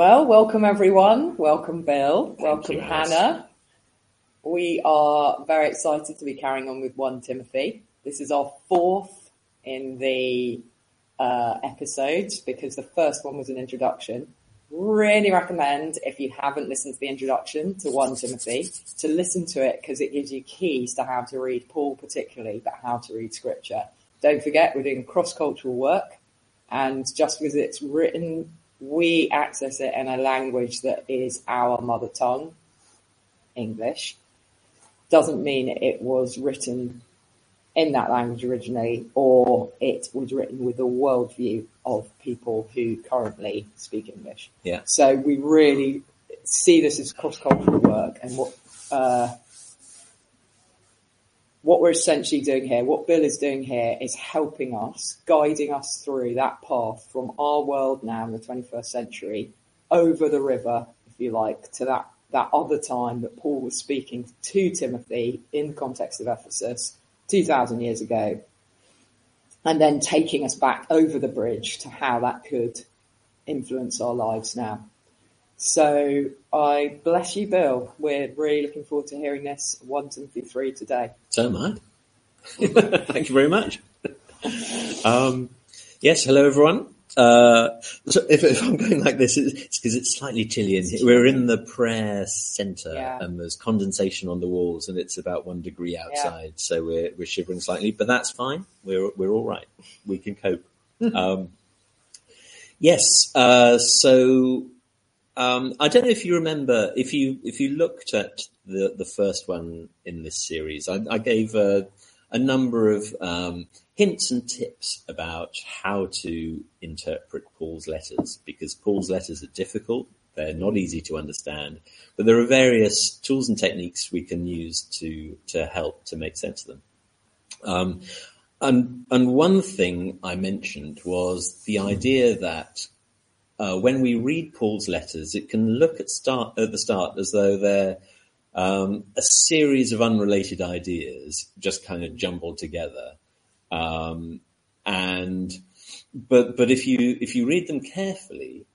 Well, welcome everyone. Welcome Bill. Welcome you. Hannah. We are very excited to be carrying on with 1 Timothy. This is our fourth in the uh, episodes because the first one was an introduction. Really recommend if you haven't listened to the introduction to 1 Timothy to listen to it because it gives you keys to how to read Paul particularly, but how to read scripture. Don't forget we're doing cross-cultural work and just because it's written, we access it in a language that is our mother tongue, English, doesn't mean it was written in that language originally or it was written with a worldview of people who currently speak English. Yeah. So we really see this as cross-cultural work and what, uh, what we're essentially doing here, what Bill is doing here is helping us, guiding us through that path from our world now in the 21st century over the river, if you like, to that, that other time that Paul was speaking to Timothy in the context of Ephesus 2000 years ago. And then taking us back over the bridge to how that could influence our lives now. So I bless you, Bill. We're really looking forward to hearing this 1 Timothy 3 today. So am I. Thank you very much. Um, yes, hello everyone. Uh, so if, if I'm going like this, it's because it's slightly chilly in here. We're in the prayer centre Yeah. and there's condensation on the walls and it's about one degree outside. So we're, we're shivering slightly, but that's fine. We're, we're all right. We can cope. um, yes. Uh, so, um, I don't know if you remember, if you, if you looked at the, the first one in this series, I, I gave a, a number of, um, hints and tips about how to interpret Paul's letters because Paul's letters are difficult. They're not easy to understand, but there are various tools and techniques we can use to, to help to make sense of them. Um, and, and one thing I mentioned was the idea that uh, when we read Paul's letters, it can look at start at the start as though they're um, a series of unrelated ideas just kind of jumbled together. Um, and but but if you if you read them carefully,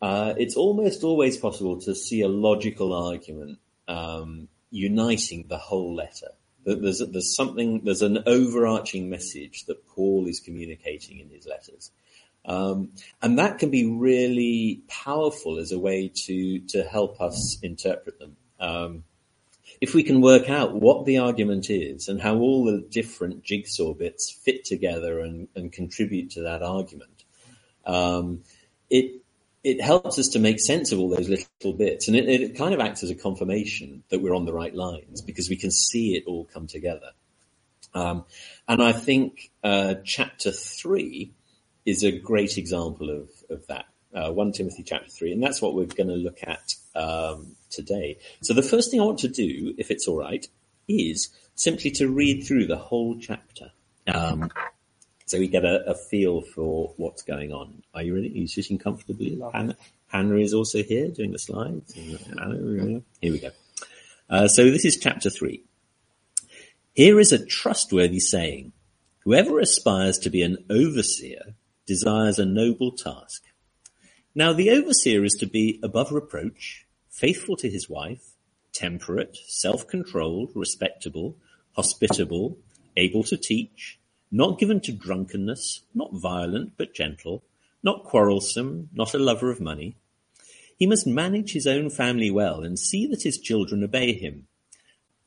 uh, it's almost always possible to see a logical argument um, uniting the whole letter. There's there's something there's an overarching message that Paul is communicating in his letters. Um, and that can be really powerful as a way to to help us interpret them. Um, if we can work out what the argument is and how all the different jigsaw bits fit together and, and contribute to that argument, um, it it helps us to make sense of all those little bits, and it, it kind of acts as a confirmation that we're on the right lines because we can see it all come together. Um, and I think uh, chapter three is a great example of, of that. Uh, 1 Timothy chapter 3, and that's what we're going to look at um, today. So the first thing I want to do, if it's all right, is simply to read through the whole chapter. Um, so we get a, a feel for what's going on. Are you ready? Are you sitting comfortably? Hannah, Hannah is also here doing the slides. Hannah, Here we go. Uh, so this is chapter 3. Here is a trustworthy saying. Whoever aspires to be an overseer desires a noble task. Now the overseer is to be above reproach, faithful to his wife, temperate, self-controlled, respectable, hospitable, able to teach, not given to drunkenness, not violent but gentle, not quarrelsome, not a lover of money. He must manage his own family well and see that his children obey him.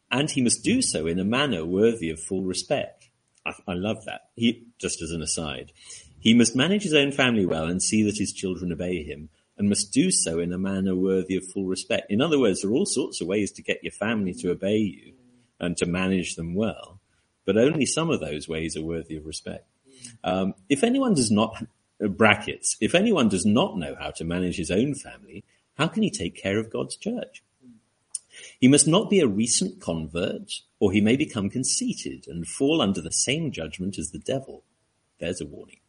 And he must do so in a manner worthy of full respect. I, I love that. He, just as an aside, he must manage his own family well and see that his children obey him and must do so in a manner worthy of full respect. In other words, there are all sorts of ways to get your family to obey you and to manage them well, but only some of those ways are worthy of respect. Um, if anyone does not, brackets, if anyone does not know how to manage his own family, how can he take care of God's church? He must not be a recent convert, or he may become conceited and fall under the same judgment as the devil. There's a warning.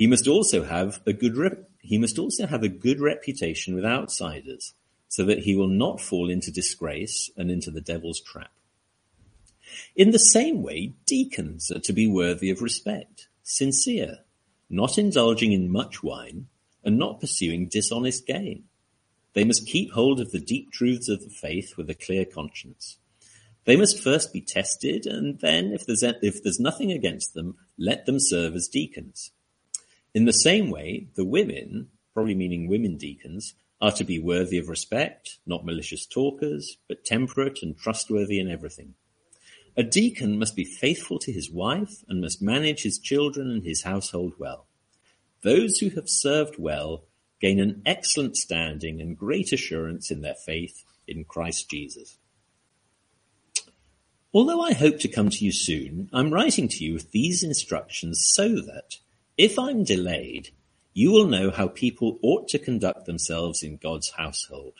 He must also have a good rep- he must also have a good reputation with outsiders, so that he will not fall into disgrace and into the devil's trap. In the same way, deacons are to be worthy of respect, sincere, not indulging in much wine, and not pursuing dishonest gain. They must keep hold of the deep truths of the faith with a clear conscience. They must first be tested, and then, if there's, if there's nothing against them, let them serve as deacons. In the same way, the women, probably meaning women deacons, are to be worthy of respect, not malicious talkers, but temperate and trustworthy in everything. A deacon must be faithful to his wife and must manage his children and his household well. Those who have served well gain an excellent standing and great assurance in their faith in Christ Jesus. Although I hope to come to you soon, I'm writing to you with these instructions so that, if I'm delayed, you will know how people ought to conduct themselves in God's household,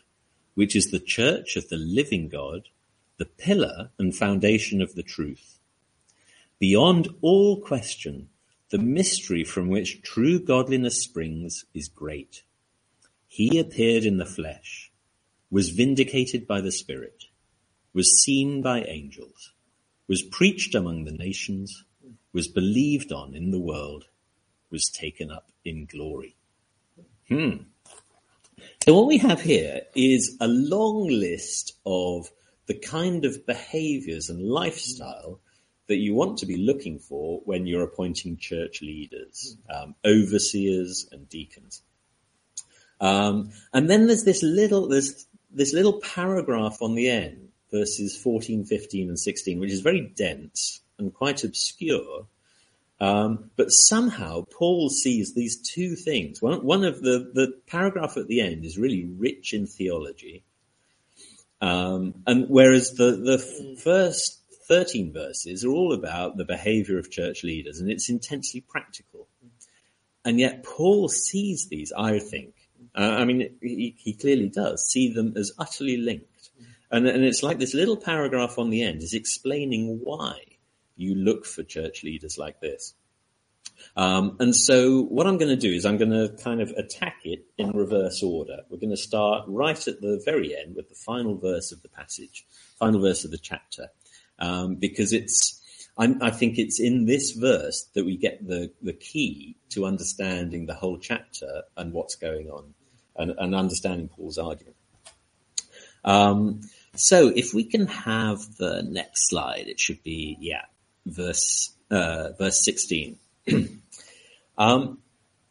which is the church of the living God, the pillar and foundation of the truth. Beyond all question, the mystery from which true godliness springs is great. He appeared in the flesh, was vindicated by the Spirit, was seen by angels, was preached among the nations, was believed on in the world, was taken up in glory. Hmm. So what we have here is a long list of the kind of behaviors and lifestyle that you want to be looking for when you're appointing church leaders, um, overseers and deacons. Um, and then there's this little, there's this little paragraph on the end, verses 14, 15 and 16, which is very dense and quite obscure. Um, but somehow Paul sees these two things. One, one of the, the paragraph at the end is really rich in theology. Um, and whereas the, the first 13 verses are all about the behavior of church leaders and it's intensely practical. And yet Paul sees these, I think, uh, I mean, he, he, clearly does see them as utterly linked. And, and it's like this little paragraph on the end is explaining why you look for church leaders like this. Um, and so what I'm going to do is I'm going to kind of attack it in reverse order. We're going to start right at the very end with the final verse of the passage, final verse of the chapter um, because it's I'm, i think it's in this verse that we get the the key to understanding the whole chapter and what's going on, and, and understanding Paul's argument. Um, so if we can have the next slide, it should be yeah, verse uh, verse sixteen. um,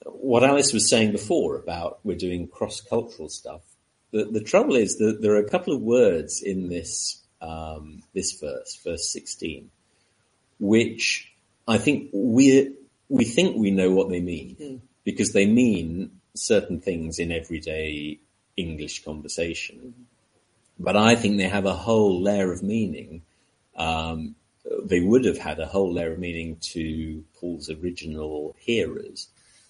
what Alice was saying before about we're doing cross cultural stuff. The, the trouble is that there are a couple of words in this um, this verse, verse 16, which I think we we think we know what they mean mm. because they mean certain things in everyday English conversation. Mm. But I think they have a whole layer of meaning. Um, they would have had a whole layer of meaning to Paul's original hearers,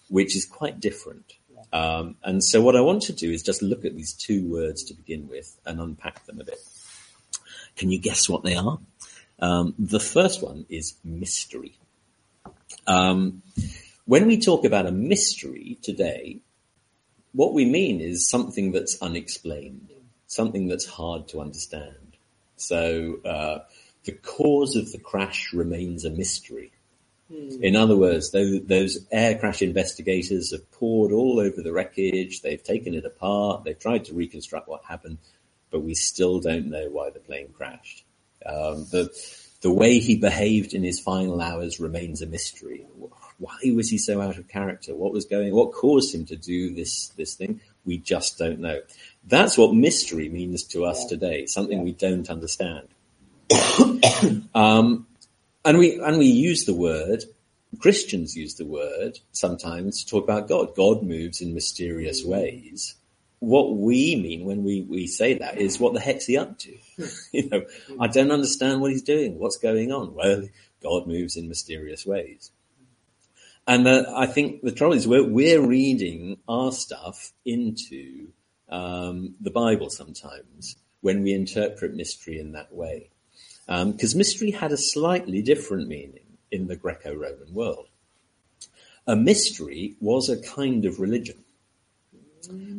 which is quite different. Um, and so what I want to do is just look at these two words to begin with and unpack them a bit. Can you guess what they are? Um, the first one is mystery. Um, when we talk about a mystery today, what we mean is something that's unexplained, something that's hard to understand. So uh, the cause of the crash remains a mystery. Hmm. In other words, those, those, air crash investigators have pored all over the wreckage. They've taken it apart. They've tried to reconstruct what happened but we still don't know why the plane crashed. Um, the the way he behaved in his final hours remains a mystery. Why was he so out of character? What was going? What caused him to do this this thing? We just don't know. That's what mystery means to us today. Something we don't understand. um, and we and we use the word. Christians use the word sometimes to talk about God. God moves in mysterious ways what we mean when we, we say that is what the heck's he up to? you know, I don't understand what he's doing. What's going on? Well, God moves in mysterious ways. And I think the trouble is we're, we're reading our stuff into um, the Bible sometimes when we interpret mystery in that way. Because um, mystery had a slightly different meaning in the Greco-Roman world. A mystery was a kind of religion.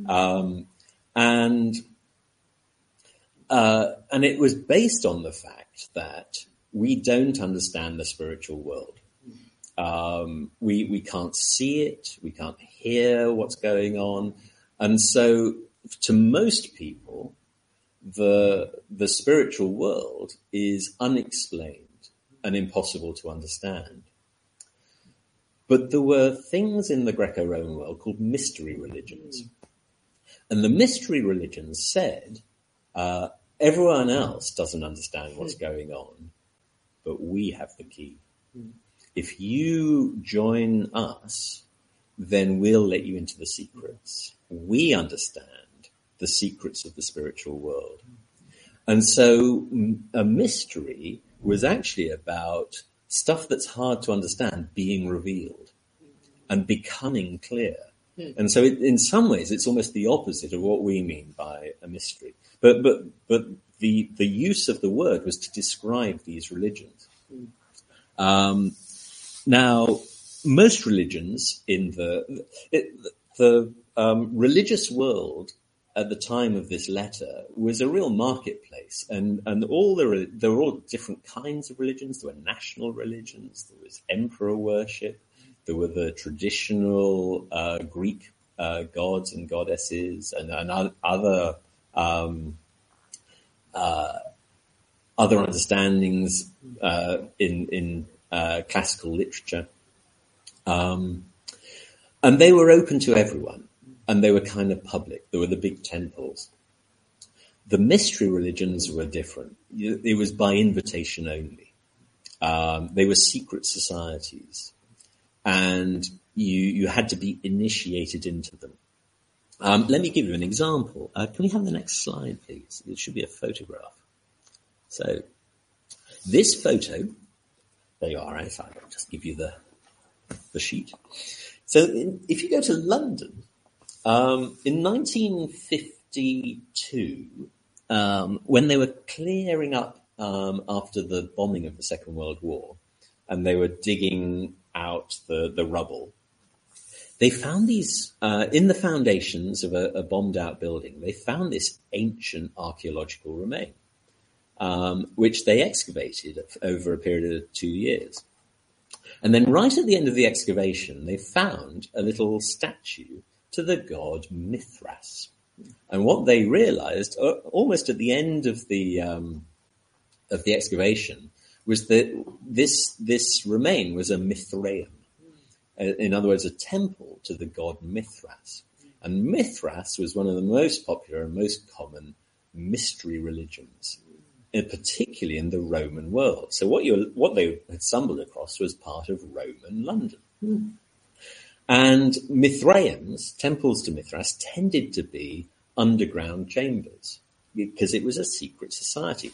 Um, and uh, and it was based on the fact that we don't understand the spiritual world. Um, we we can't see it, we can't hear what's going on, and so to most people, the the spiritual world is unexplained and impossible to understand. But there were things in the Greco-Roman world called mystery religions. And the mystery religions said, uh, everyone else doesn't understand what's going on, but we have the key. If you join us, then we'll let you into the secrets. We understand the secrets of the spiritual world. And so a mystery was actually about stuff that's hard to understand being revealed and becoming clear. Hmm. And so it, in some ways, it's almost the opposite of what we mean by a mystery. But, but, but the, the use of the word was to describe these religions. Hmm. Um, now, most religions in the, it, the um, religious world at the time of this letter was a real marketplace, and and all the there were all different kinds of religions. There were national religions. There was emperor worship. There were the traditional uh, Greek uh, gods and goddesses, and, and other um, uh, other understandings uh, in in uh, classical literature, um, and they were open to everyone and they were kind of public. There were the big temples. The mystery religions were different. It was by invitation only. Um, they were secret societies, and you you had to be initiated into them. Um, let me give you an example. Uh, can we have the next slide, please? It should be a photograph. So, this photo, there you are. I'll just give you the the sheet. So, in, if you go to London, um, in 1952, um, when they were clearing up um, after the bombing of the Second World War, and they were digging out the, the rubble, they found these uh, in the foundations of a, a, bombed out building. They found this ancient archaeological remain, um, which they excavated over a period of two years. And then, right at the end of the excavation, they found a little statue to the god Mithras. And what they realized uh, almost at the end of the um, of the excavation was that this this remain was a Mithraeum, uh, in other words, a temple to the god Mithras. And Mithras was one of the most popular and most common mystery religions, uh, particularly in the Roman world. So what you what they had stumbled across was part of Roman London. Mm. And Mithraeums, temples to Mithras, tended to be underground chambers because it was a secret society.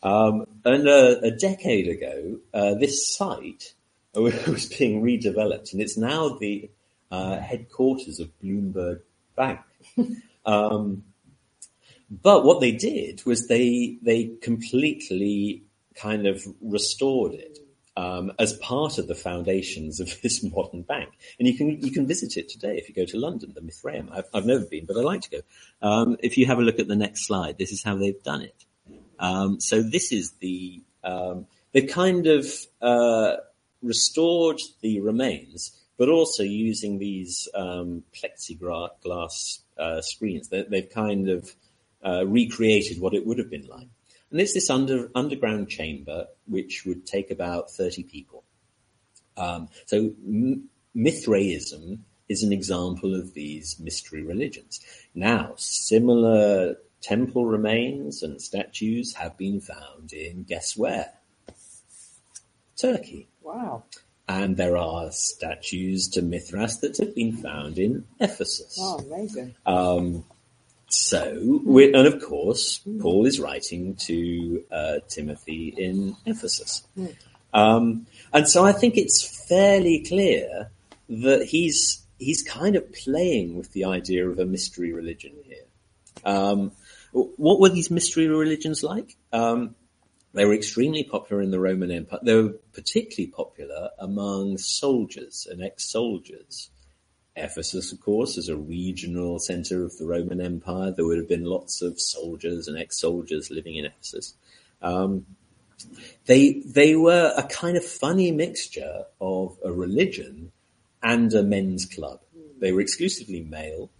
Um, and uh, a decade ago, uh, this site was being redeveloped, and it's now the uh, headquarters of Bloomberg Bank. um, but what they did was they they completely kind of restored it um, as part of the foundations of this modern bank. And you can you can visit it today if you go to London, the Mithraeum. I've, I've never been, but I'd like to go. Um, if you have a look at the next slide, this is how they've done it. Um, so this is the um, they've kind of uh, restored the remains, but also using these um, plexiglass uh, screens. They, have kind of uh, recreated what it would have been like. And it's this under, underground chamber which would take about 30 people. Um, so M- Mithraism is an example of these mystery religions. Now, similar temple remains and statues have been found in guess where? Turkey. Wow. And there are statues to Mithras that have been found in Ephesus. Oh, amazing. Um, so, and of course, Paul is writing to uh, Timothy in Ephesus. Um, and so I think it's fairly clear that he's, he's kind of playing with the idea of a mystery religion here. Um, what were these mystery religions like? Um, they were extremely popular in the Roman Empire. They were particularly popular among soldiers and ex-soldiers. Ephesus, of course, as a regional center of the Roman Empire. There would have been lots of soldiers and ex-soldiers living in Ephesus. Um, they they were a kind of funny mixture of a religion and a men's club. They were exclusively male.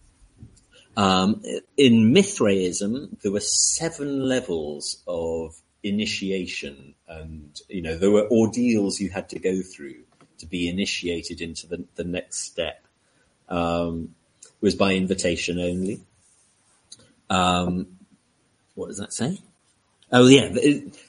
Um, in Mithraism, there were seven levels of initiation, and you know there were ordeals you had to go through to be initiated into the, the next step. Um, it was by invitation only. Um, what does that say? Oh yeah,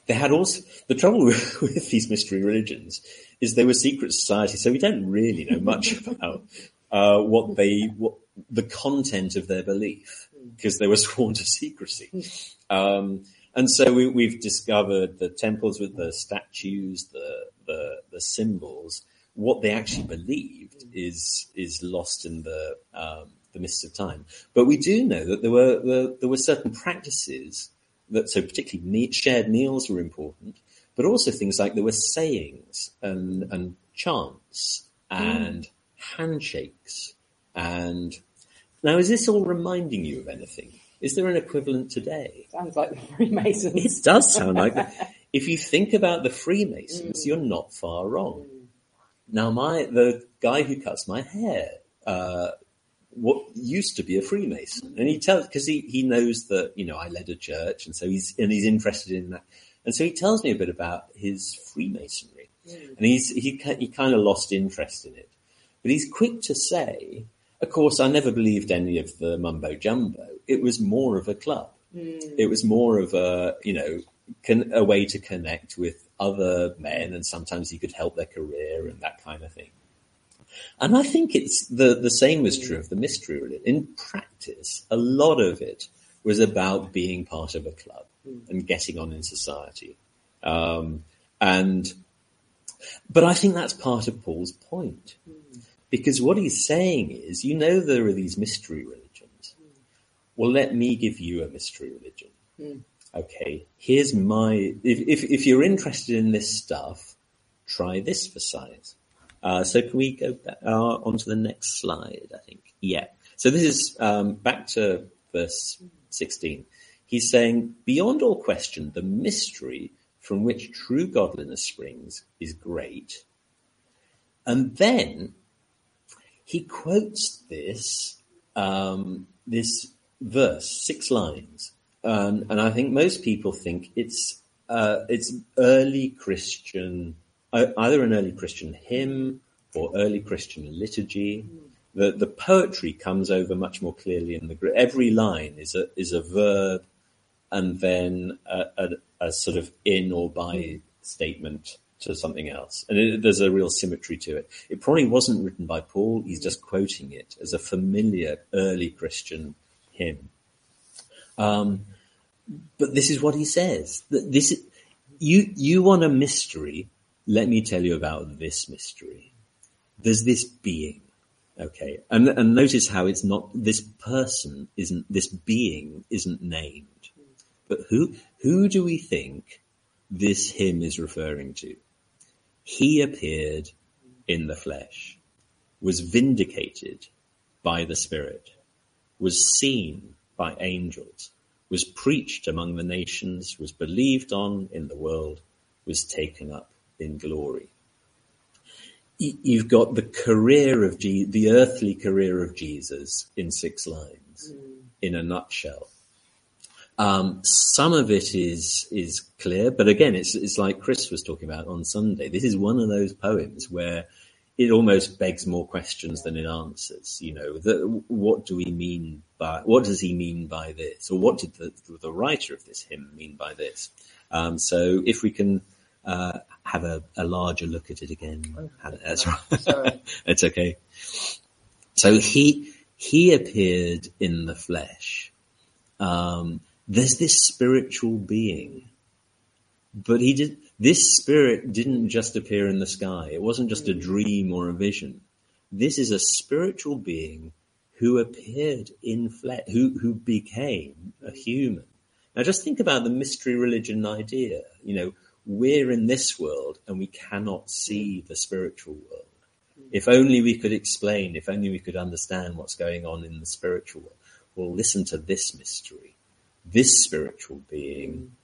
they had also the trouble with, with, these mystery religions is they were secret societies, so we don't really know much about uh, what they what the content of their belief because they were sworn to secrecy. Um, and so we, have discovered the temples with the statues, the, the, the symbols. What they actually believed is is lost in the um, the mists of time. But we do know that there were there, there were certain practices that so particularly shared meals were important, but also things like there were sayings and and chants and mm. handshakes and now is this all reminding you of anything? Is there an equivalent today? Sounds like the Freemasons. It does sound like that. If you think about the Freemasons, mm. you're not far wrong. Now, my the guy who cuts my hair uh, what used to be a Freemason, and he tells because he he knows that you know I led a church, and so he's and he's interested in that, and so he tells me a bit about his Freemasonry, mm. and he's he he kind of lost interest in it, but he's quick to say, of course, I never believed any of the mumbo jumbo. It was more of a club. Mm. It was more of a you know con- a way to connect with other men, and sometimes he could help their career and that kind of thing. And I think it's the, the same was true of the mystery religion. In practice, a lot of it was about being part of a club and getting on in society. Um, and, but I think that's part of Paul's point. Because what he's saying is, you know, there are these mystery religions. Well, let me give you a mystery religion. Mm. Okay, here's my, if, if, if you're interested in this stuff, try this for size. Uh, so can we go back, uh, on to the next slide, I think? Yeah. So this is um, back to verse 16. He's saying, beyond all question, the mystery from which true godliness springs is great. And then he quotes this, um, this verse, six lines. Um, and I think most people think it's, uh, it's early Christian either an early Christian hymn or early Christian liturgy. The, the poetry comes over much more clearly in the every line is a is a verb and then a, a, a sort of in or by statement to something else. And it, there's a real symmetry to it. It probably wasn't written by Paul. He's just quoting it as a familiar early Christian hymn. Um, but this is what he says. That this you you want a mystery let me tell you about this mystery. There's this being. Okay. And, and notice how it's not, this person isn't, this being isn't named. But who, who do we think this hymn is referring to? He appeared in the flesh, was vindicated by the Spirit, was seen by angels, was preached among the nations, was believed on in the world, was taken up in glory. You've got the career of Je- the earthly career of Jesus in six lines, mm. in a nutshell. Um, some of it is is clear, but again, it's it's like Chris was talking about on Sunday. This is one of those poems where it almost begs more questions than it answers. You know, the, what do we mean by what does he mean by this, or what did the, the writer of this hymn mean by this? Um, so, if we can uh, have a, a, larger look at it again. That's right. it's okay. So he he appeared in the flesh. Um, there's this spiritual being, but he did. This spirit didn't just appear in the sky. It wasn't just a mm. dream or a vision. This is a spiritual being who appeared in flesh, who who became a human. Now, just think about the mystery religion idea. You know, we're in this world and we cannot see the spiritual world. If only we could explain, if only we could understand what's going on in the spiritual world. Well, listen to this mystery. This spiritual being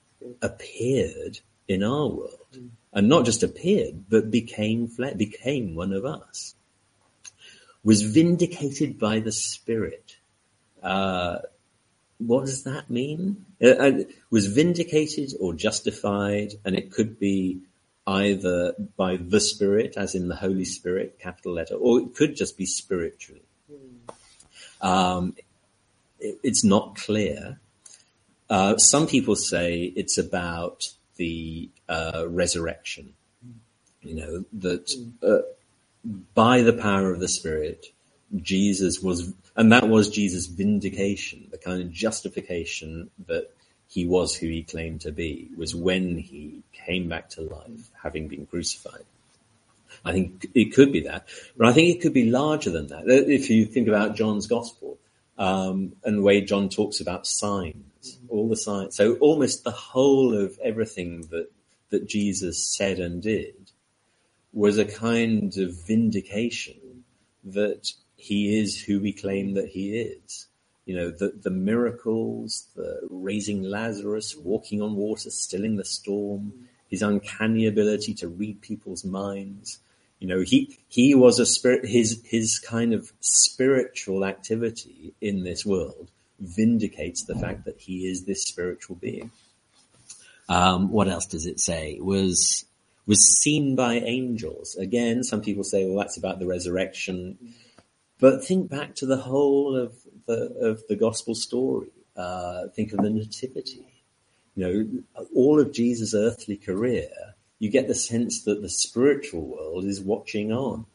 appeared in our world. And not just appeared, but became became one of us. Was vindicated by the Spirit. Uh, what does that mean? Uh, was vindicated or justified, and it could be either by the Spirit, as in the Holy Spirit, capital letter, or it could just be spiritually. Um, it, it's not clear. Uh, some people say it's about the uh, resurrection. You know that uh, by the power of the Spirit, Jesus was, and that was Jesus' vindication, the kind of justification that he was who he claimed to be, was when he came back to life, having been crucified. I think it could be that, but I think it could be larger than that. If you think about John's gospel, um, and the way John talks about signs, all the signs. So almost the whole of everything that, that Jesus said and did was a kind of vindication that he is who we claim that he is. You know, the, the miracles, the raising Lazarus, walking on water, stilling the storm, his uncanny ability to read people's minds. You know, he, he was a spirit, his, his kind of spiritual activity in this world vindicates the fact that he is this spiritual being. Um, what else does it say? Was, was seen by angels. Again, some people say, well, that's about the resurrection. But think back to the whole of the, of the gospel story. Uh, think of the nativity. You know, all of Jesus' earthly career, you get the sense that the spiritual world is watching on.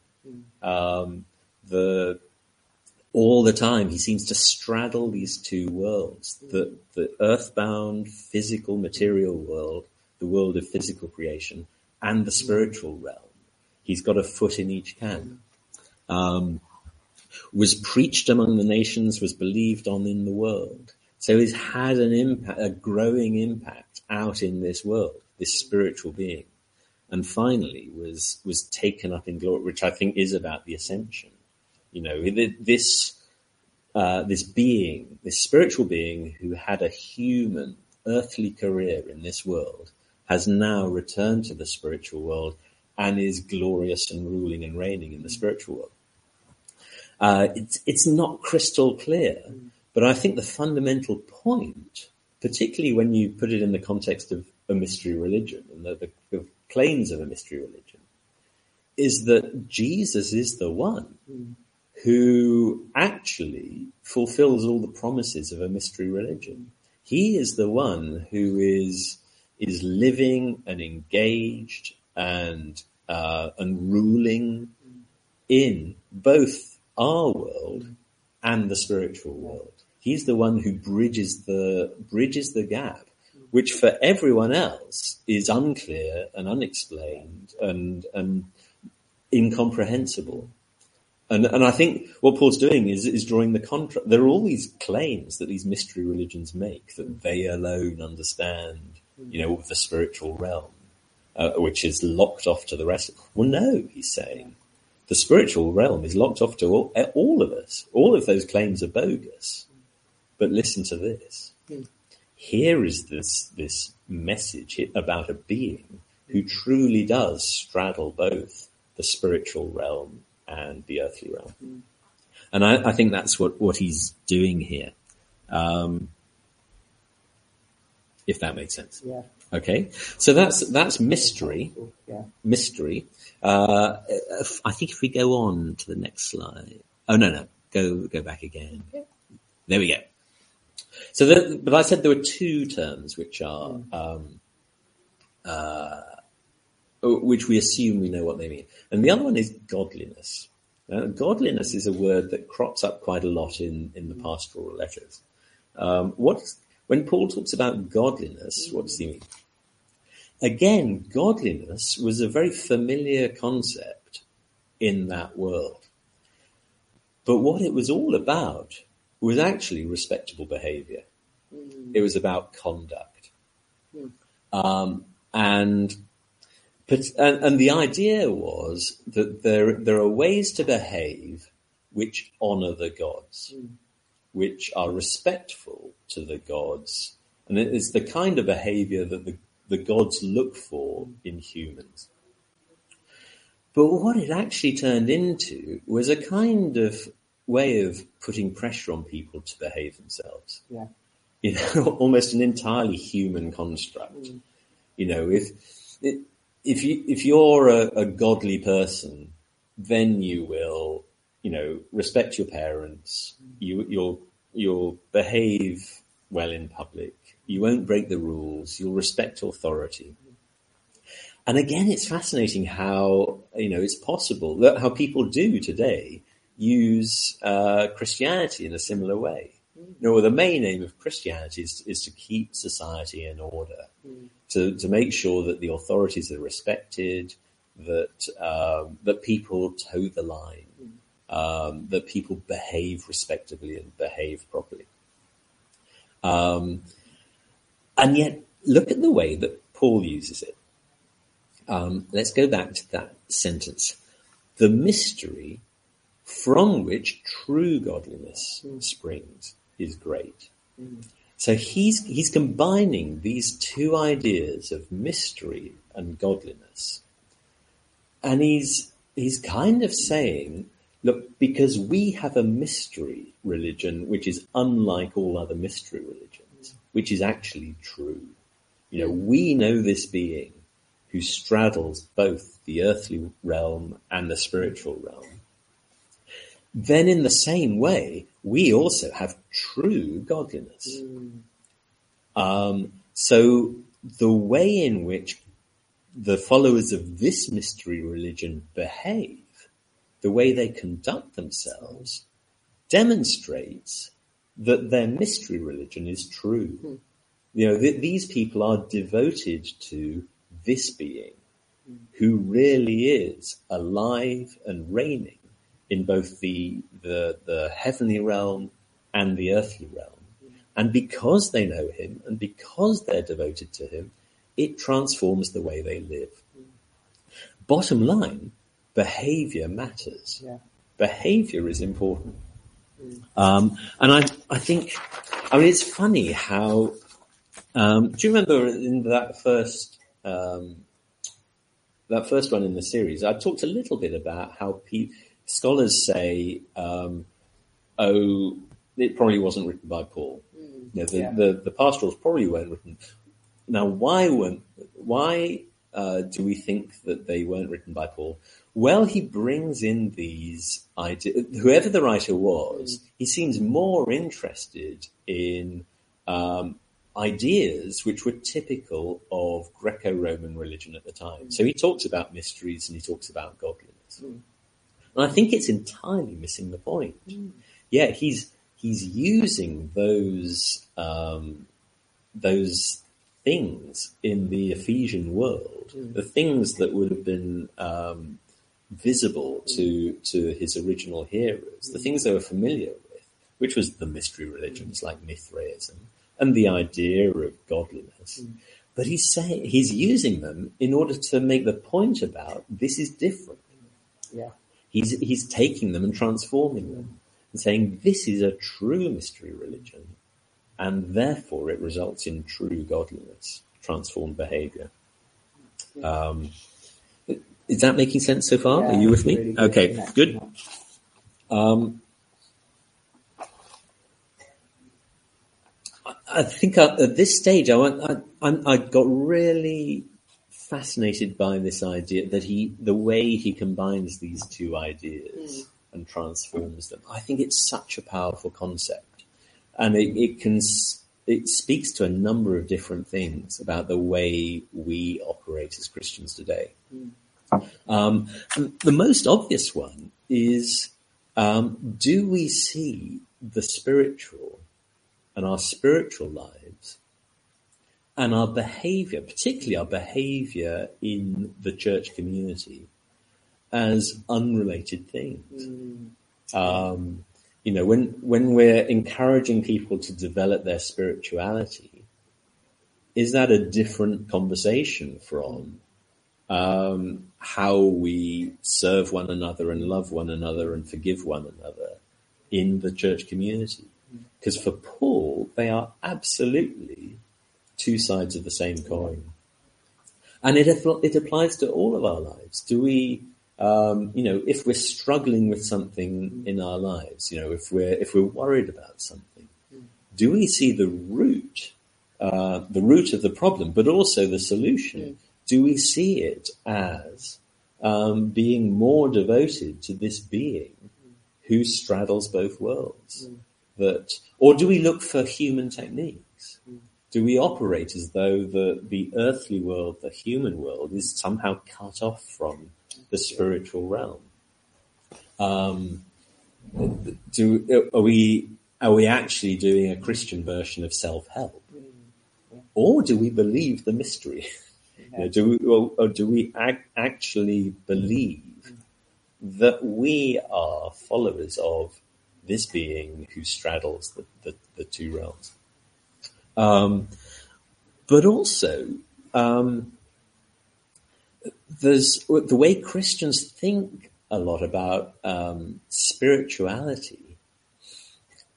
Um, the all the time he seems to straddle these two worlds: the the earthbound, physical, material world, the world of physical creation, and the spiritual realm. He's got a foot in each camp. Um, was preached among the nations, was believed on in the world. So he's had an impact, a growing impact out in this world, this spiritual being. And finally was, was taken up in glory, which I think is about the ascension. You know, this, uh, this being, this spiritual being who had a human earthly career in this world has now returned to the spiritual world and is glorious and ruling and reigning in the spiritual world. Uh, it's, it's not crystal clear, but I think the fundamental point, particularly when you put it in the context of a mystery religion and the, the, the claims of a mystery religion, is that Jesus is the one who actually fulfills all the promises of a mystery religion. He is the one who is is living and engaged and uh, and ruling in both our world and the spiritual world. He's the one who bridges the bridges the gap, which for everyone else is unclear and unexplained and and incomprehensible. And, and I think what Paul's doing is, is drawing the contrast. There are all these claims that these mystery religions make that they alone understand, hmm. you know, the spiritual realm, uh, which is locked off to the rest. Well, no, he's saying the spiritual realm is locked off to all, all of us. All of those claims are bogus. But listen to this. Hmm. Here is this, this message about a being who hmm. truly does straddle both the spiritual realm and the earthly realm. And I, I think that's what, what he's doing here. Um, if that makes sense. Yeah. Okay. So that's, that's mystery. Yeah. Mystery. Uh, if- I think if we go on to the next slide. Oh, no, no. Go, go back again. There we go. So, the, but I said there were two terms which are, um, uh, which we assume we know what they mean. And the other one is godliness. Now, godliness is a word that crops up quite a lot in, in the pastoral letters. Um, what, when Paul talks about godliness, what does he mean? Again, godliness was a very familiar concept in that world. But what it was all about was actually respectable behavior. It was about conduct. Um, and, but, and, and the idea was that there, there are ways to behave which honor the gods, which are respectful to the gods. And it is the kind of behavior that the, the gods look for in humans. But what it actually turned into was a kind of way of putting pressure on people to behave themselves. Yeah. You know, almost an entirely human construct. Mm. You know, if if you if you're a, a godly person, then you will, you know, respect your parents. You you'll you'll behave well in public. You won't break the rules. You'll respect authority. And again, it's fascinating how you know it's possible that how people do today use uh, Christianity in a similar way. You know, well, the main aim of Christianity is, is to keep society in order, Mm. To to make sure that the authorities are respected, that um, that people toe the line, um, that people behave respectably and behave properly. Um, and yet, look at the way that Paul uses it. Um, let's go back to that sentence. The mystery from which true godliness springs is great. So he's he's combining these two ideas of mystery and godliness, and he's he's kind of saying, look, because we have a mystery religion which is unlike all other mystery religions, which is actually true. You know, we know this being who straddles both the earthly realm and the spiritual realm. Then in the same way, we also have true godliness. Mm. Um, so the way in which the followers of this mystery religion behave, the way they conduct themselves, demonstrates that their mystery religion is true. Hmm. You know, th- these people are devoted to this being hmm. who really is alive and reigning in both the, the, the heavenly realm and the earthly realm. And because they know him and because they're devoted to him, it transforms the way they live. Bottom line, behavior matters. Yeah. Behavior is important. Um, and I, I think, I mean, it's funny how, um, do you remember in that first, um, that first one in the series, I talked a little bit about how pe- scholars say, um, oh, it probably wasn't written by Paul. You know, the, Yeah. the, the pastorals probably weren't written. Now, why weren't, why, uh, do we think that they weren't written by Paul? Well, he brings in these ideas. Whoever the writer was, he seems more interested in um, ideas which were typical of Greco-Roman religion at the time. So he talks about mysteries and he talks about godliness. And I think it's entirely missing the point. Yeah, he's he's using those um, those things in the Ephesian world, the things that would have been um, visible to to his original hearers, the things they were familiar with, which was the mystery religions like Mithraism and the idea of godliness. But he's saying he's using them in order to make the point about this is different. Yeah. He's he's taking them and transforming them and saying this is a true mystery religion, and therefore it results in true godliness, transformed behavior. Um, is that making sense so far? Yeah, Are you with me? really good, okay, isn't good. Um, I- think I, at this stage, I, I, I got really fascinated by this idea that he, the way he combines these two ideas and transforms them. I think it's such a powerful concept, and it, it can, it speaks to a number of different things about the way we operate as Christians today. Um, the most obvious one is, um, do we see the spiritual and our spiritual lives and our behavior, particularly our behavior in the church community, as unrelated things? Um, you know, when when we're encouraging people to develop their spirituality, is that a different conversation from um, how we serve one another and love one another and forgive one another in the church community? Because for Paul, they are absolutely two sides of the same coin. and it it applies to all of our lives. Do we, um, you know, if we're struggling with something in our lives, you know, if we're if we're worried about something, do we see the root, uh, the root of the problem, but also the solution? Do we see it as um, being more devoted to this being who straddles both worlds? That, or do we look for human techniques? Do we operate as though the, the earthly world, the human world, is somehow cut off from the spiritual realm? Um, do are we are we actually doing a Christian version of self help, or do we believe the mystery? You know, do we, or, or do we ac- actually believe that we are followers of this being who straddles the, the, the two realms? Um, but also, um, there's the way Christians think a lot about um, spirituality.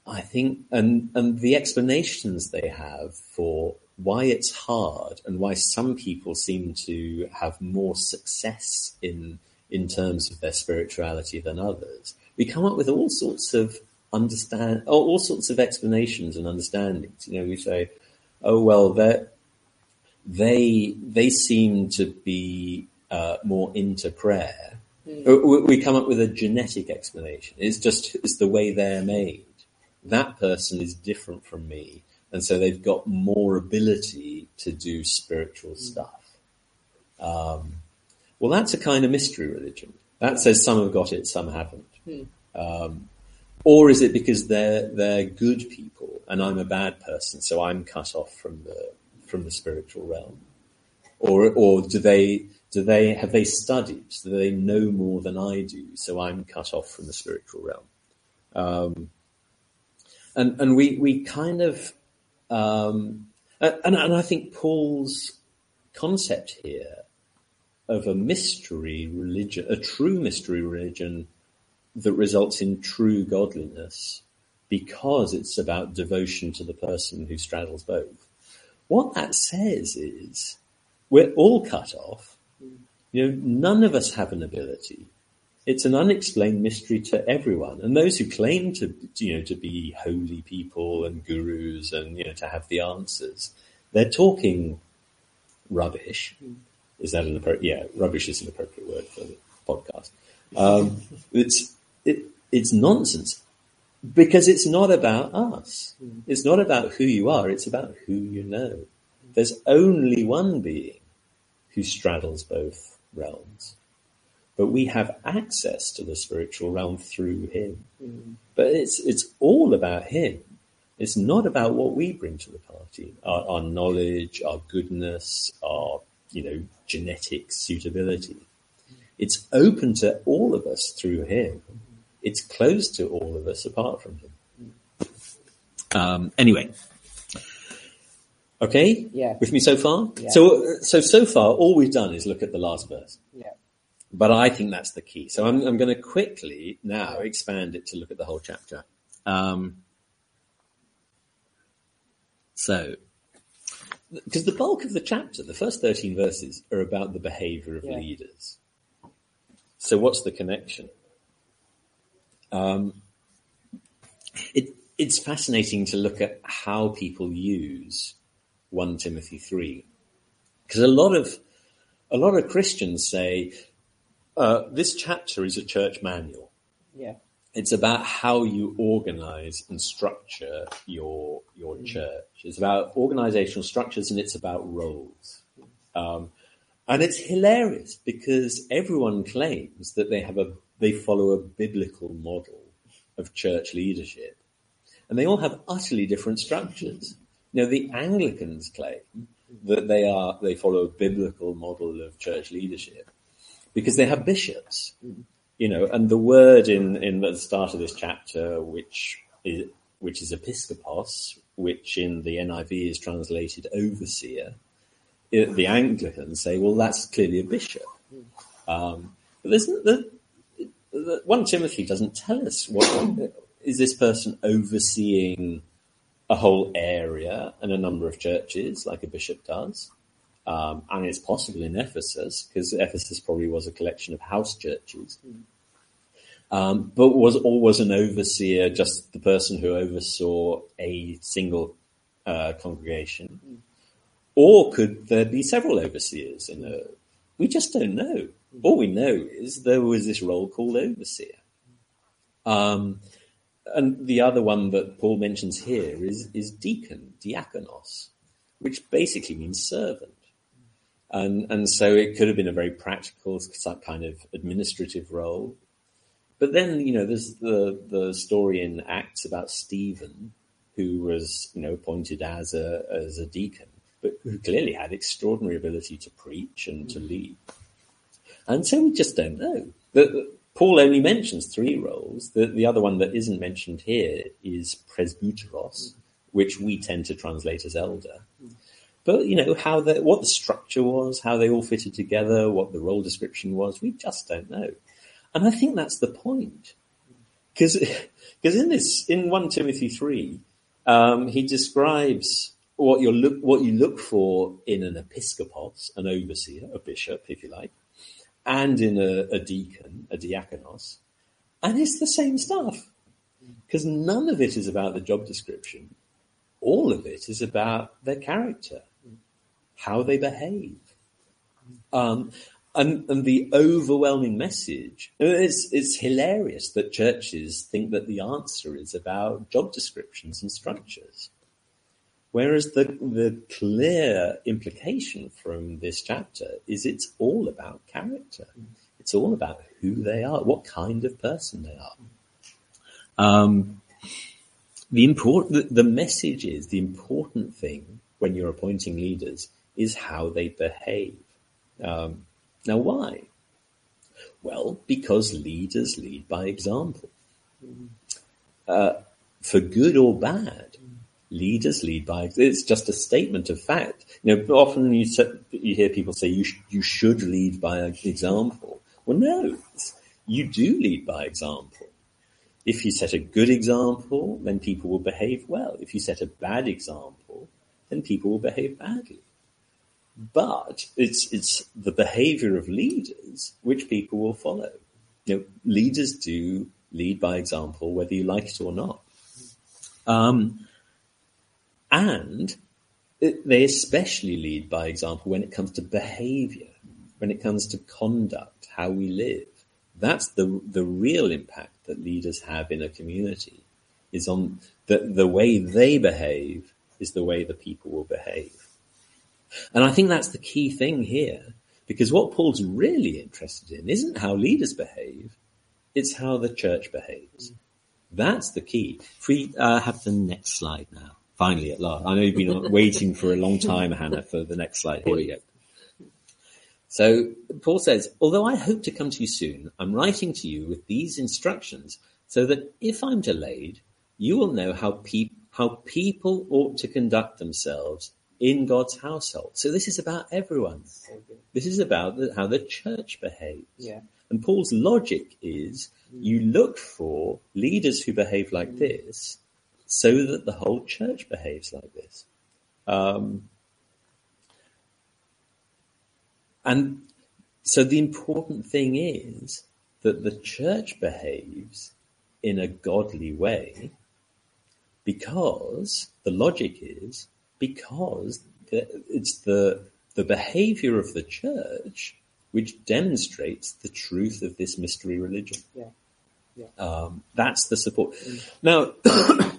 I think, and and the explanations they have for why it's hard and why some people seem to have more success in in terms of their spirituality than others. We come up with all sorts of understand all sorts of explanations and understandings. You know, we say, "Oh well, they they they seem to be uh, more into prayer." Mm. We come up with a genetic explanation. It's just it's the way they're made. That person is different from me and so they've got more ability to do spiritual stuff. Um, well, that's a kind of mystery religion. That says some have got it, some haven't. Hmm. Um, or is it because they're they're good people and I'm a bad person, so I'm cut off from the from the spiritual realm? Or or do they do they have they studied? Do they know more than I do, so I'm cut off from the spiritual realm? Um, and and we we kind of um, and, and I think Paul's concept here of a mystery religion, a true mystery religion that results in true godliness because it's about devotion to the person who straddles both. What that says is we're all cut off. You know, none of us have an ability it's an unexplained mystery to everyone. And those who claim to, you know, to be holy people and gurus and, you know, to have the answers, they're talking rubbish. Is that an appropriate? Yeah, rubbish is an appropriate word for the podcast. Um, it's, it, it's nonsense because it's not about us. It's not about who you are. It's about who you know. There's only one being who straddles both realms but we have access to the spiritual realm through him. Mm. But it's it's all about him. It's not about what we bring to the party, our, our knowledge, our goodness, our you know genetic suitability. It's open to all of us through him. It's closed to all of us apart from him. Um, anyway, okay, yeah, with me so far. Yeah. So so so far, all we've done is look at the last verse. Yeah. But I think that's the key. So I'm, I'm going to quickly now expand it to look at the whole chapter. Um, so, because the bulk of the chapter, the first 13 verses, are about the behavior of yeah. leaders. So what's the connection? Um, it, it's fascinating to look at how people use 1 Timothy 3. Because a lot of, a lot of Christians say, uh, this chapter is a church manual. Yeah. It's about how you organize and structure your your mm. church. It's about organizational structures and it's about roles. Um, and it's hilarious because everyone claims that they have a they follow a biblical model of church leadership, and they all have utterly different structures. Know, the Anglicans claim that they are they follow a biblical model of church leadership, because they have bishops, you know, and the word in, in the start of this chapter, which is, which is episkopos, which in the NIV is translated overseer, the Anglicans say, well, that's clearly a bishop. Um, but there's 1 Timothy doesn't tell us what is this person overseeing a whole area and a number of churches like a bishop does. Um, and it's possible in Ephesus, because Ephesus probably was a collection of house churches. Um, but was always an overseer just the person who oversaw a single uh, congregation? Or could there be several overseers in a, we just don't know. All we know is there was this role called overseer. Um, and the other one that Paul mentions here is, is deacon, diakonos, which basically means servant. And, and so it could have been a very practical kind of administrative role. But then, you know, there's the, the story in Acts about Stephen, who was, you know, appointed as a, as a deacon, but who clearly had extraordinary ability to preach and to lead. And so we just don't know. The, Paul only mentions three roles. The, the other one that isn't mentioned here is presbyteros, which we tend to translate as elder. But you know how the what the structure was, how they all fitted together, what the role description was, we just don't know. And I think that's the point, because because in this in one Timothy three, um, he describes what you look what you look for in an episcopos, an overseer, a bishop, if you like, and in a, a deacon, a diakonos, and it's the same stuff. Because none of it is about the job description. All of it is about their character, how they behave. Um, and, and the overwhelming message, it's, it's hilarious that churches think that the answer is about job descriptions and structures. Whereas the, the clear implication from this chapter is it's all about character. It's all about who they are, what kind of person they are. Um, the important, the, the message is the important thing when you're appointing leaders is how they behave. Um, now, why? Well, because leaders lead by example. Uh, for good or bad, leaders lead by. It's just a statement of fact. You know, often you you hear people say you sh- you should lead by example. Well, no, you do lead by example. If you set a good example, then people will behave well. If you set a bad example, then people will behave badly. But it's it's the behavior of leaders which people will follow. You know, leaders do lead by example, whether you like it or not. Um, and they especially lead by example when it comes to behavior, when it comes to conduct, how we live. That's the, the real impact that leaders have in a community is on the, the way they behave is the way the people will behave. And I think that's the key thing here because what Paul's really interested in isn't how leaders behave. It's how the church behaves. That's the key. If we uh, have the next slide now. Finally, at last. I know you've been waiting for a long time, Hannah, for the next slide. Here we go. So Paul says, although I hope to come to you soon, I'm writing to you with these instructions so that if I'm delayed, you will know how, pe- how people ought to conduct themselves in God's household. So this is about everyone. This is about the, how the church behaves. Yeah. And Paul's logic is you look for leaders who behave like this so that the whole church behaves like this. Um, and so the important thing is that the church behaves in a godly way because the logic is because it's the the behavior of the church which demonstrates the truth of this mystery religion. Yeah. Yeah. Um, that's the support. Now,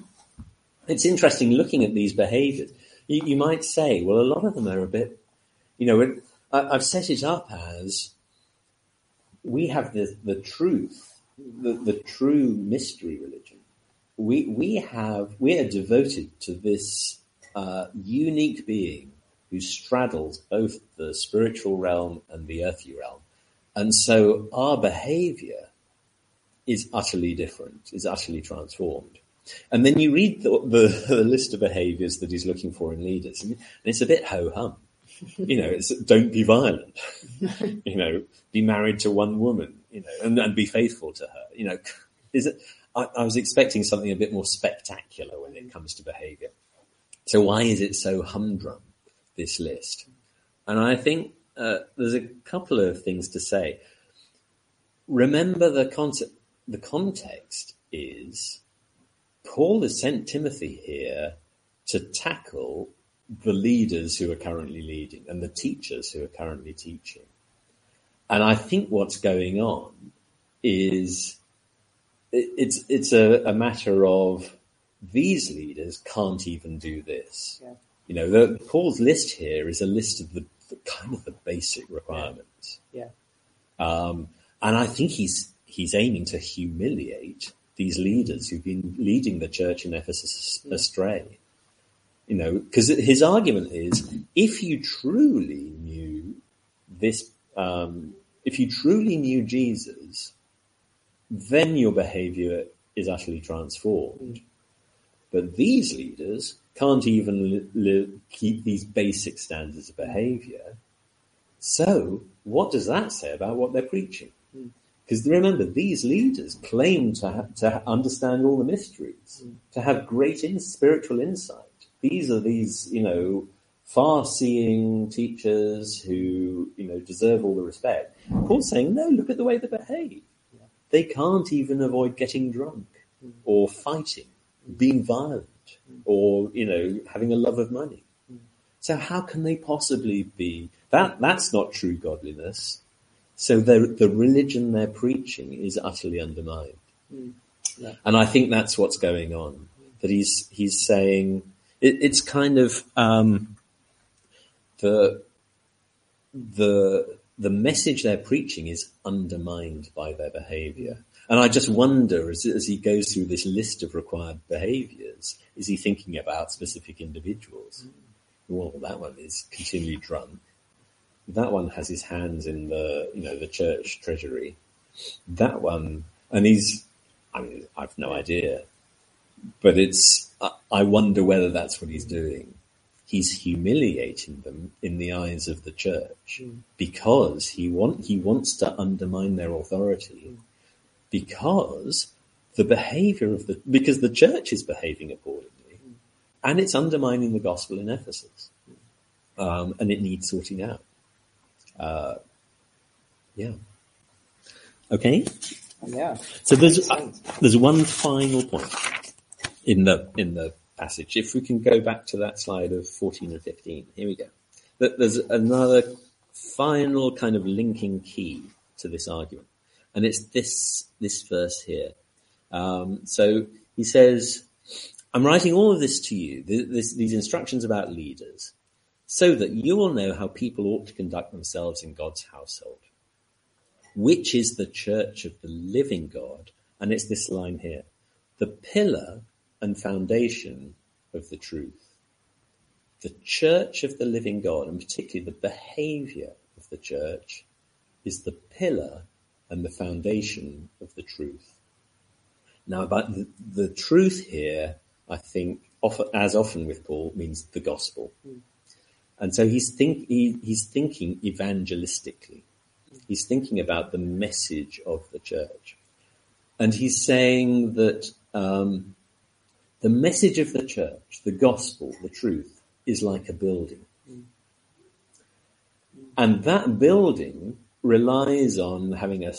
it's interesting looking at these behaviors. You, you, might say, well, a lot of them are a bit, you know, I, have set it up as we have the, the truth, the, the true mystery religion. We, we have, we are devoted to this uh, unique being who straddles both the spiritual realm and the earthly realm. And so our behavior is utterly different, is utterly transformed. And then you read the, the, the, list of behaviors that he's looking for in leaders, and it's a bit ho hum. You know, it's don't be violent. you know, be married to one woman. You know, and, and be faithful to her. You know, is it? I, I was expecting something a bit more spectacular when it comes to behaviour. So why is it so humdrum? This list, And I think uh, there's a couple of things to say. Remember the concept, the context is Paul has sent Timothy here to tackle the leaders who are currently leading and the teachers who are currently teaching. And I think what's going on is it's it's a, a matter of these leaders can't even do this. Yeah. You know, the, Paul's list here is a list of the, the kind of the basic requirements. Yeah. Um, and I think he's he's aiming to humiliate these leaders who've been leading the church in Ephesus astray. You know, because his argument is if you truly knew this, um, if you truly knew Jesus, then your behavior is utterly transformed. But these leaders can't even li- li- keep these basic standards of behavior. So, what does that say about what they're preaching? Because remember, these leaders claim to ha- to understand all the mysteries, mm. to have great in- spiritual insight. These are these, you know, far-seeing teachers who, you know, deserve all the respect. Paul's saying, no, look at the way they behave. They can't even avoid getting drunk mm. or fighting, mm. being violent, or you know, having a love of money. So how can they possibly be that? That's not true godliness. So the the religion they're preaching is utterly undermined, Yeah. and I think that's what's going on. That he's he's saying it, it's kind of um, the the the message they're preaching is undermined by their behavior. And I just wonder, as, as he goes through this list of required behaviors, is he thinking about specific individuals? Well, that one is continually drunk. That one has his hands in the, you know, the church treasury. That one, and he's, I mean, I've no idea, but it's, I- wonder whether that's what he's doing. He's humiliating them in the eyes of the church hmm. because he want, he wants to undermine their authority hmm. because the behavior of the, because the church is behaving accordingly hmm. and it's undermining the gospel in Ephesus. Um, and it needs sorting out. Uh, yeah. Okay. Yeah. So there's uh, there's one final point in the in the passage. If we can go back to that slide of 14 and 15, here we go. Th- There's another final kind of linking key to this argument, and it's this this verse here. Um, so he says, "I'm writing all of this to you, th- this, these instructions about leaders, so that you will know how people ought to conduct themselves in God's household." which is the church of the living God. And it's this line here, the pillar and foundation of the truth. The church of the living God, and particularly the behavior of the church, is the pillar and the foundation of the truth. Now, about the, the truth here, I think, often, as often with Paul, means the gospel. Hmm. And so he's think he, he's thinking evangelistically. He's thinking about the message of the church, and he's saying that um, the message of the church, the gospel, the truth, is like a building, and that building relies on having a,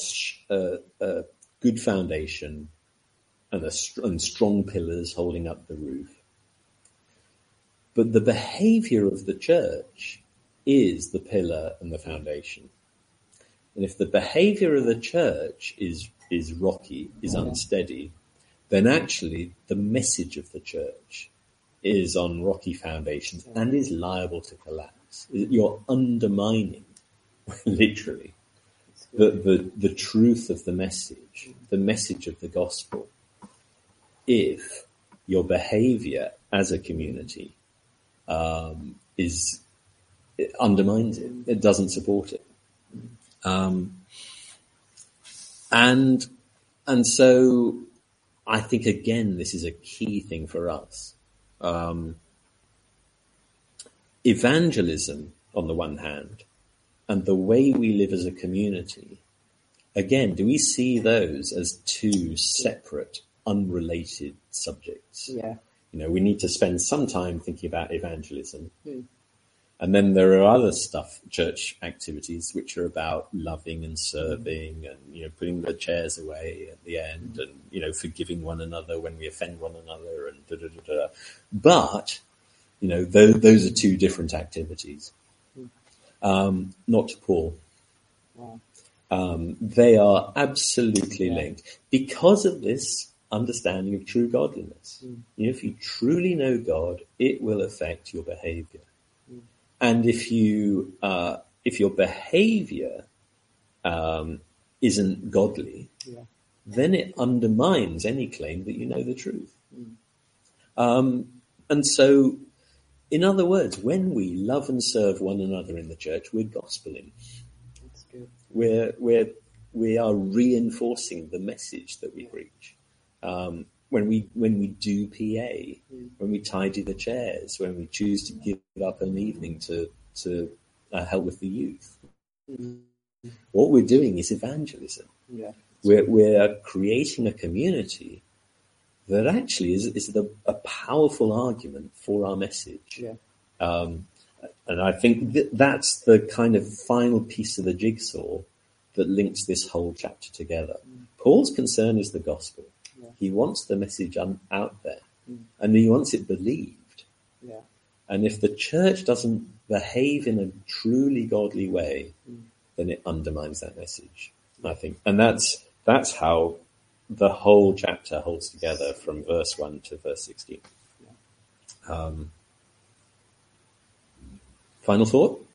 a, a good foundation and, a and strong pillars holding up the roof. But the behavior of the church is the pillar and the foundation. And if the behavior of the church is, is rocky, is unsteady, then actually the message of the church is on rocky foundations and is liable to collapse. You're undermining, literally, the, the, the truth of the message, the message of the gospel, if your behavior as a community um, is it undermines it. It doesn't support it. Um, and and so I think again this is a key thing for us. Um, evangelism on the one hand, and the way we live as a community. Again, do we see those as two separate, unrelated subjects? Yeah. You know, we need to spend some time thinking about evangelism. Hmm. And then there are other stuff, church activities, which are about loving and serving and, you know, putting the chairs away at the end and, you know, forgiving one another when we offend one another and da da da da. But, you know, those, those are two different activities. Um, not to Paul. Um, they are absolutely linked because of this understanding of true godliness. You know, if you truly know God, it will affect your behavior. And if you, uh, if your behavior, um, isn't godly, Yeah. then it undermines any claim that you know the truth. Um, and so, in other words, when we love and serve one another in the church, we're gospeling. We're, we're, we are reinforcing the message that we preach. Um, when we, when we do PA, when we tidy the chairs, when we choose to give up an evening to, to uh, help with the youth. What we're doing is evangelism. Yeah. We're, we're creating a community that actually is, is the, a powerful argument for our message. Yeah. Um, and I think that that's the kind of final piece of the jigsaw that links this whole chapter together. Paul's concern is the gospel. Yeah. He wants the message out there and he wants it believed. Yeah. And if the church doesn't behave in a truly godly way, then it undermines that message, I think. And that's, that's how the whole chapter holds together from verse 1 to verse 16. Um, final thought?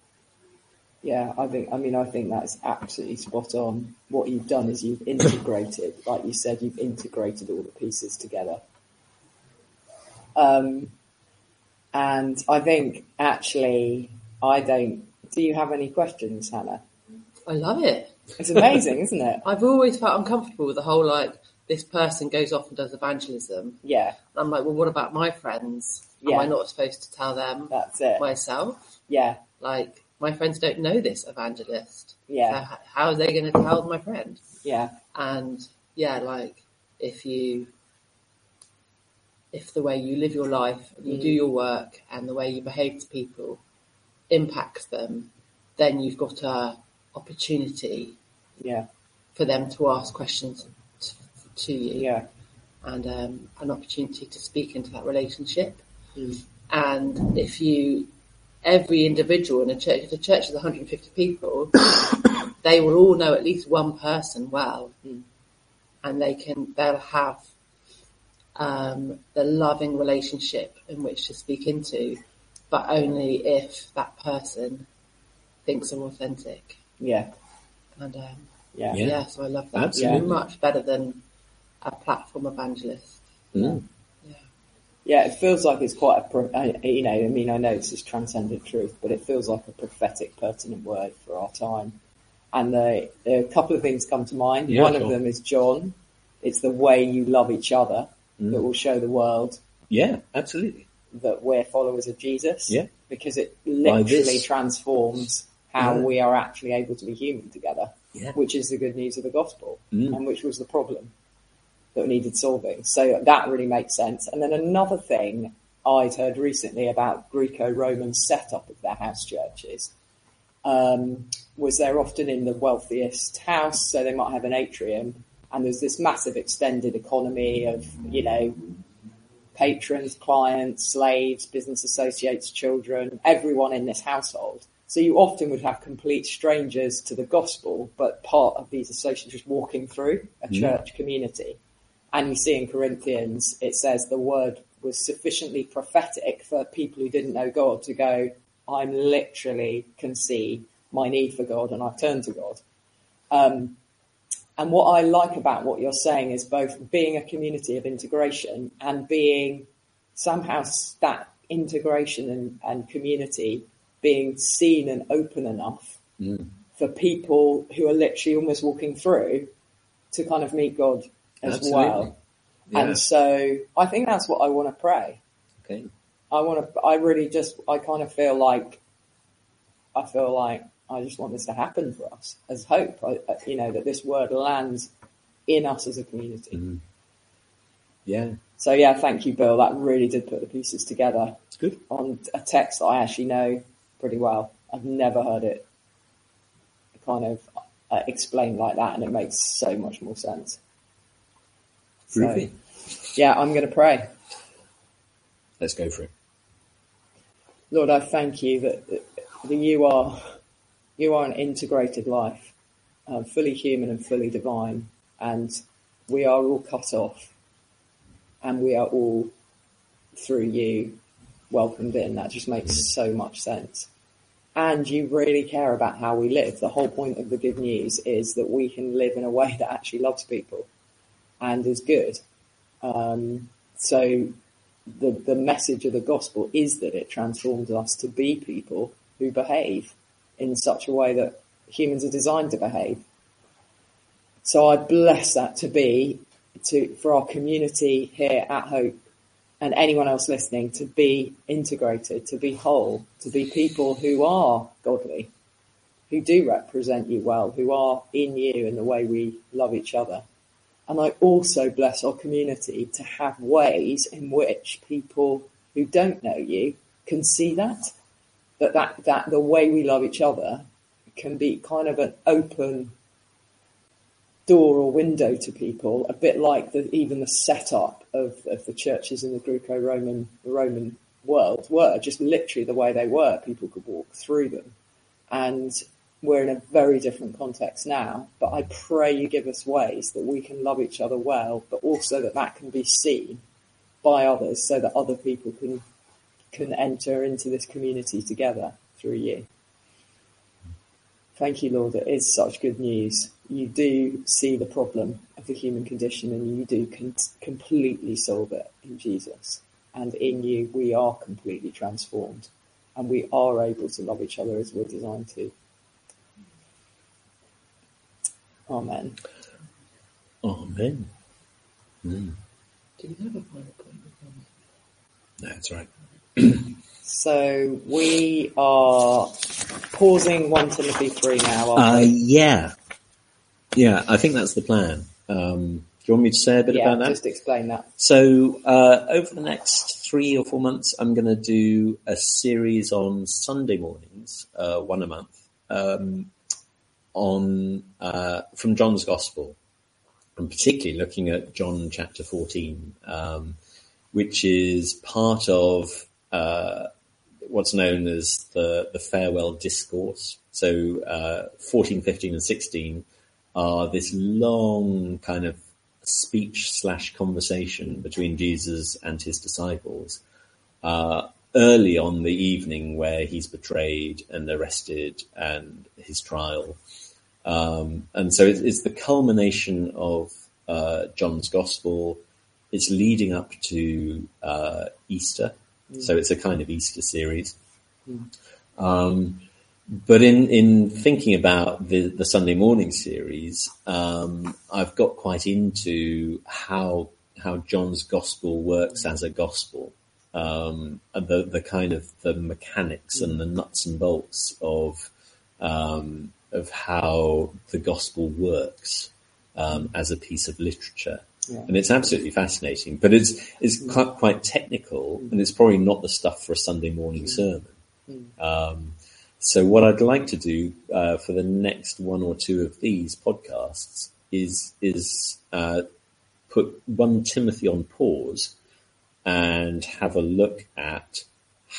Yeah, I think, I mean, I think that's absolutely spot on. What you've done is you've integrated, like you said, you've integrated all the pieces together. Um, and I think actually, I don't, do you have any questions, Hannah? I love it. It's amazing, isn't it? I've always felt uncomfortable with the whole like this person goes off and does evangelism. Yeah, And I'm like, well, what about my friends? Yeah. Am I not supposed to tell them that's it. myself? Yeah, Like, my friends don't know this evangelist. Yeah. So how are they going to tell my friend? yeah, And yeah, like if you, if the way you live your life, and you do your work, and the way you behave to people impacts them, then you've got a opportunity yeah, for them to ask questions t- to you yeah, and um, an opportunity to speak into that relationship. Mm. And if you, every individual in a church, if the church is 150 people, they will all know at least one person well, Mm. and they can they'll have um, the loving relationship in which to speak into, but only if that person thinks they're authentic. yeah, And um, yeah, Yeah. yeah, so I love that. Absolutely. Much better than a platform evangelist. Mm. Yeah. It feels like it's quite a, you know, I mean, I know this is transcendent truth, but it feels like a prophetic, pertinent word for our time. And the, a couple of things come to mind. Yeah, One of them is John. It's the way you love each other Mm. that will show the world Yeah, absolutely. that we're followers of Jesus. Yeah. Because it literally transforms how Yeah. we are actually able to be human together, Yeah. which is the good news of the gospel Mm. and which was the problem that needed solving. So that really makes sense. And then another thing I'd heard recently about Greco-Roman setup of their house churches um, was they're often in the wealthiest house, so they might have an atrium, and there's this massive extended economy of, you know, patrons, clients, slaves, business associates, children, everyone in this household. So you often would have complete strangers to the gospel, but part of these associates just walking through a church community. And you see in Corinthians, it says the word was sufficiently prophetic for people who didn't know God to go, I'm literally can see my need for God and I've turned to God. Um, and what I like about what you're saying is both being a community of integration and being somehow that integration and, and community being seen and open enough Mm. for people who are literally almost walking through to kind of meet God as Absolutely. well. Yeah. And so I think that's what I want to pray. Okay. I want to, I really just, I kind of feel like, I feel like I just want this to happen for us as hope, I, you know, that this word lands in us as a community. Mm. Yeah, So yeah, thank you, Bill. That really did put the pieces together it's good. on a text that I actually know pretty well. I've never heard it kind of uh, explained like that, and it makes so much more sense. So, yeah, I'm going to pray. Let's go for it. Lord, I thank you that, that you are you are an integrated life, um, fully human and fully divine, and we are all cut off, and we are all through you welcomed in. That just makes so much sense. And you really care about how we live. The whole point of the good news is that we can live in a way that actually loves people and is good. Um, so the the message of the gospel is that it transforms us to be people who behave in such a way that humans are designed to behave. So I bless that to be to for our community here at Hope and anyone else listening to be integrated, to be whole, to be people who are godly, who do represent you well, who are in you in the way we love each other. And I also bless our community to have ways in which people who don't know you can see that. That, that, that the way we love each other can be kind of an open door or window to people, a bit like the, even the setup of, of the churches in the Greco-Roman Roman world were, just literally the way they were. People could walk through them. And we're in a very different context now, but I pray you give us ways that we can love each other well, but also that that can be seen by others so that other people can, can enter into this community together through you. Thank you, Lord. It is such good news. You do see the problem of the human condition and you do con- completely solve it in Jesus. And in you, we are completely transformed and we are able to love each other as we're designed to. Amen. Amen. Mm. Do you have a final point? That's right. So we are pausing 1 Timothy 3 now. Uh, aren't we? yeah. Yeah, I think that's the plan. Um, do you want me to say a bit yeah, about that? just explain that. So uh, over the next three or four months, I'm going to do a series on Sunday mornings, uh, one a month, um, on uh, from John's Gospel, and particularly looking at John chapter 14, um, which is part of uh, what's known as the the farewell discourse. So uh, 14, 15, and 16 are this long kind of speech slash conversation between Jesus and his disciples uh, early on the evening where he's betrayed and arrested and his trial. Um, and so it's, it's the culmination of uh, John's gospel. It's leading up to uh, Easter, so it's a kind of Easter series. Um, but in, in thinking about the, the Sunday morning series, um, I've got quite into how how John's gospel works as a gospel, um, and the the kind of the mechanics and the nuts and bolts of um, of how the gospel works um, as a piece of literature. Yeah. And it's absolutely fascinating, but it's it's quite, quite technical, and it's probably not the stuff for a Sunday morning sermon. Um, so what I'd like to do uh, for the next one or two of these podcasts is is uh, put one Timothy on pause and have a look at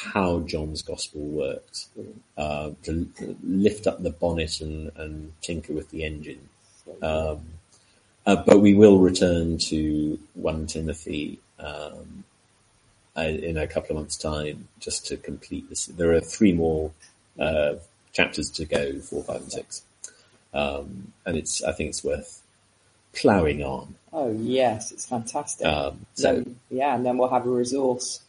how John's gospel works, uh, to lift up the bonnet and, and tinker with the engine. Um, uh, but we will return to 1 Timothy um, uh, in a couple of months' time just to complete this. There are three more uh, chapters to go, four, five, and six. Um, and it's, I think it's worth ploughing on. Oh yes, it's fantastic. Um, so, Then- yeah, and then we'll have a resource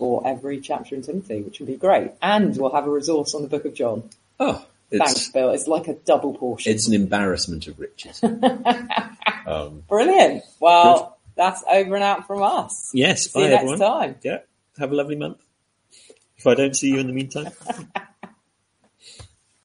for every chapter in Timothy, which would be great. And we'll have a resource on the Book of John. oh, Thanks, Bill. It's like a double portion. it's an embarrassment of riches. um, Brilliant. Well, that's over and out from us. yes, See you bye next everyone. time. Yeah, have a lovely month. If I don't see you in the meantime.